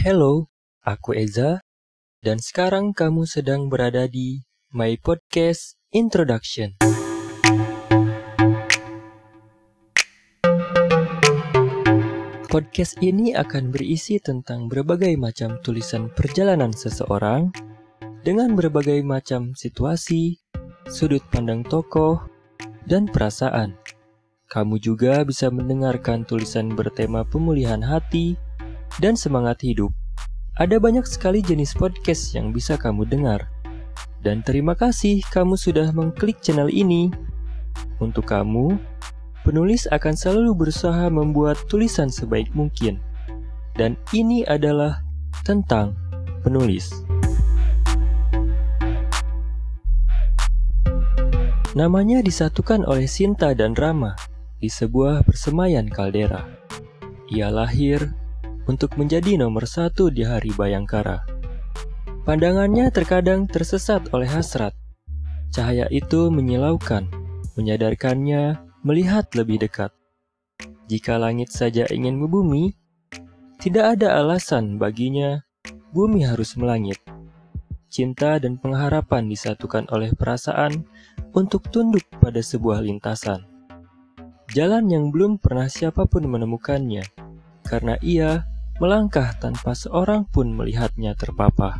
Hello, aku Eza, dan sekarang kamu sedang berada di My Podcast Introduction. Podcast ini akan berisi tentang berbagai macam tulisan perjalanan seseorang dengan berbagai macam situasi, sudut pandang tokoh, dan perasaan. Kamu juga bisa mendengarkan tulisan bertema pemulihan hati dan semangat hidup. Ada banyak sekali jenis podcast yang bisa kamu dengar. Dan terima kasih kamu sudah mengklik channel ini. Untuk kamu, penulis akan selalu berusaha membuat tulisan sebaik mungkin. Dan ini adalah tentang penulis. Namanya disatukan oleh Sinta dan Rama di sebuah persemaian kaldera. Ia lahir untuk menjadi nomor satu di hari Bayangkara. Pandangannya terkadang tersesat oleh hasrat. Cahaya itu menyilaukan, menyadarkannya melihat lebih dekat. Jika langit saja ingin membumi, tidak ada alasan baginya bumi harus melangit. Cinta dan pengharapan disatukan oleh perasaan untuk tunduk pada sebuah lintasan. Jalan yang belum pernah siapa pun menemukannya, karena ia melangkah tanpa seorang pun melihatnya terpapah.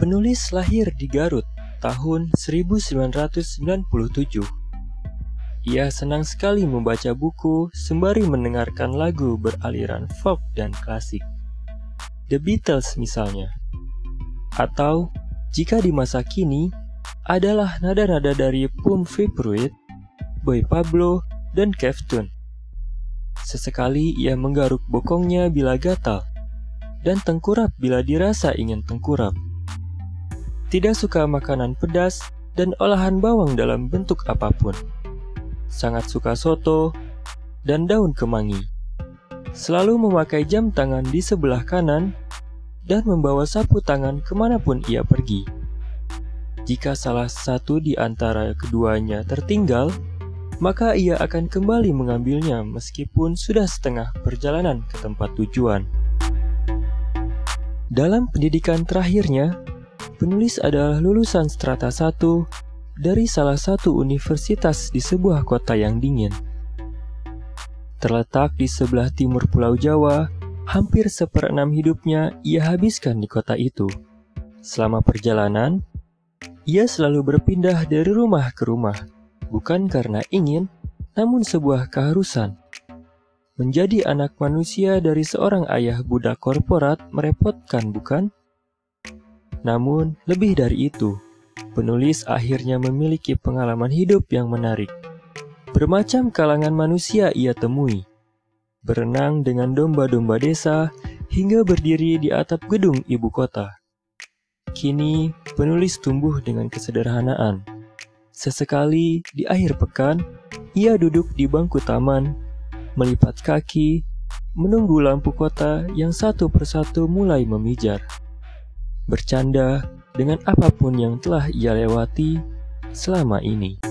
Penulis lahir di Garut tahun 1997. Ia senang sekali membaca buku sembari mendengarkan lagu beraliran folk dan klasik. The Beatles misalnya. Atau jika di masa kini adalah nada-nada dari Pum Vipruit, Boy Pablo, dan Keftun. Sesekali ia menggaruk bokongnya bila gatal, dan tengkurap bila dirasa ingin tengkurap. Tidak suka makanan pedas dan olahan bawang dalam bentuk apa pun. Sangat suka soto dan daun kemangi. Selalu memakai jam tangan di sebelah kanan dan membawa sapu tangan ke mana pun ia pergi. Jika salah satu di antara keduanya tertinggal, maka ia akan kembali mengambilnya meskipun sudah setengah perjalanan ke tempat tujuan. Dalam pendidikan terakhirnya, penulis adalah lulusan strata 1 dari salah satu universitas di sebuah kota yang dingin. Terletak di sebelah timur Pulau Jawa, hampir seperenam hidupnya ia habiskan di kota itu. Selama perjalanan, ia selalu berpindah dari rumah ke rumah, bukan karena ingin, namun sebuah keharusan. Menjadi anak manusia dari seorang ayah budak korporat merepotkan, bukan? Namun, lebih dari itu, penulis akhirnya memiliki pengalaman hidup yang menarik. Bermacam kalangan manusia ia temui, berenang dengan domba-domba desa, hingga berdiri di atap gedung ibu kota. Kini, penulis tumbuh dengan kesederhanaan. Sesekali di akhir pekan, ia duduk di bangku taman, melipat kaki, menunggu lampu kota yang satu persatu mulai memijar. Bercanda dengan apa pun yang telah ia lewati selama ini.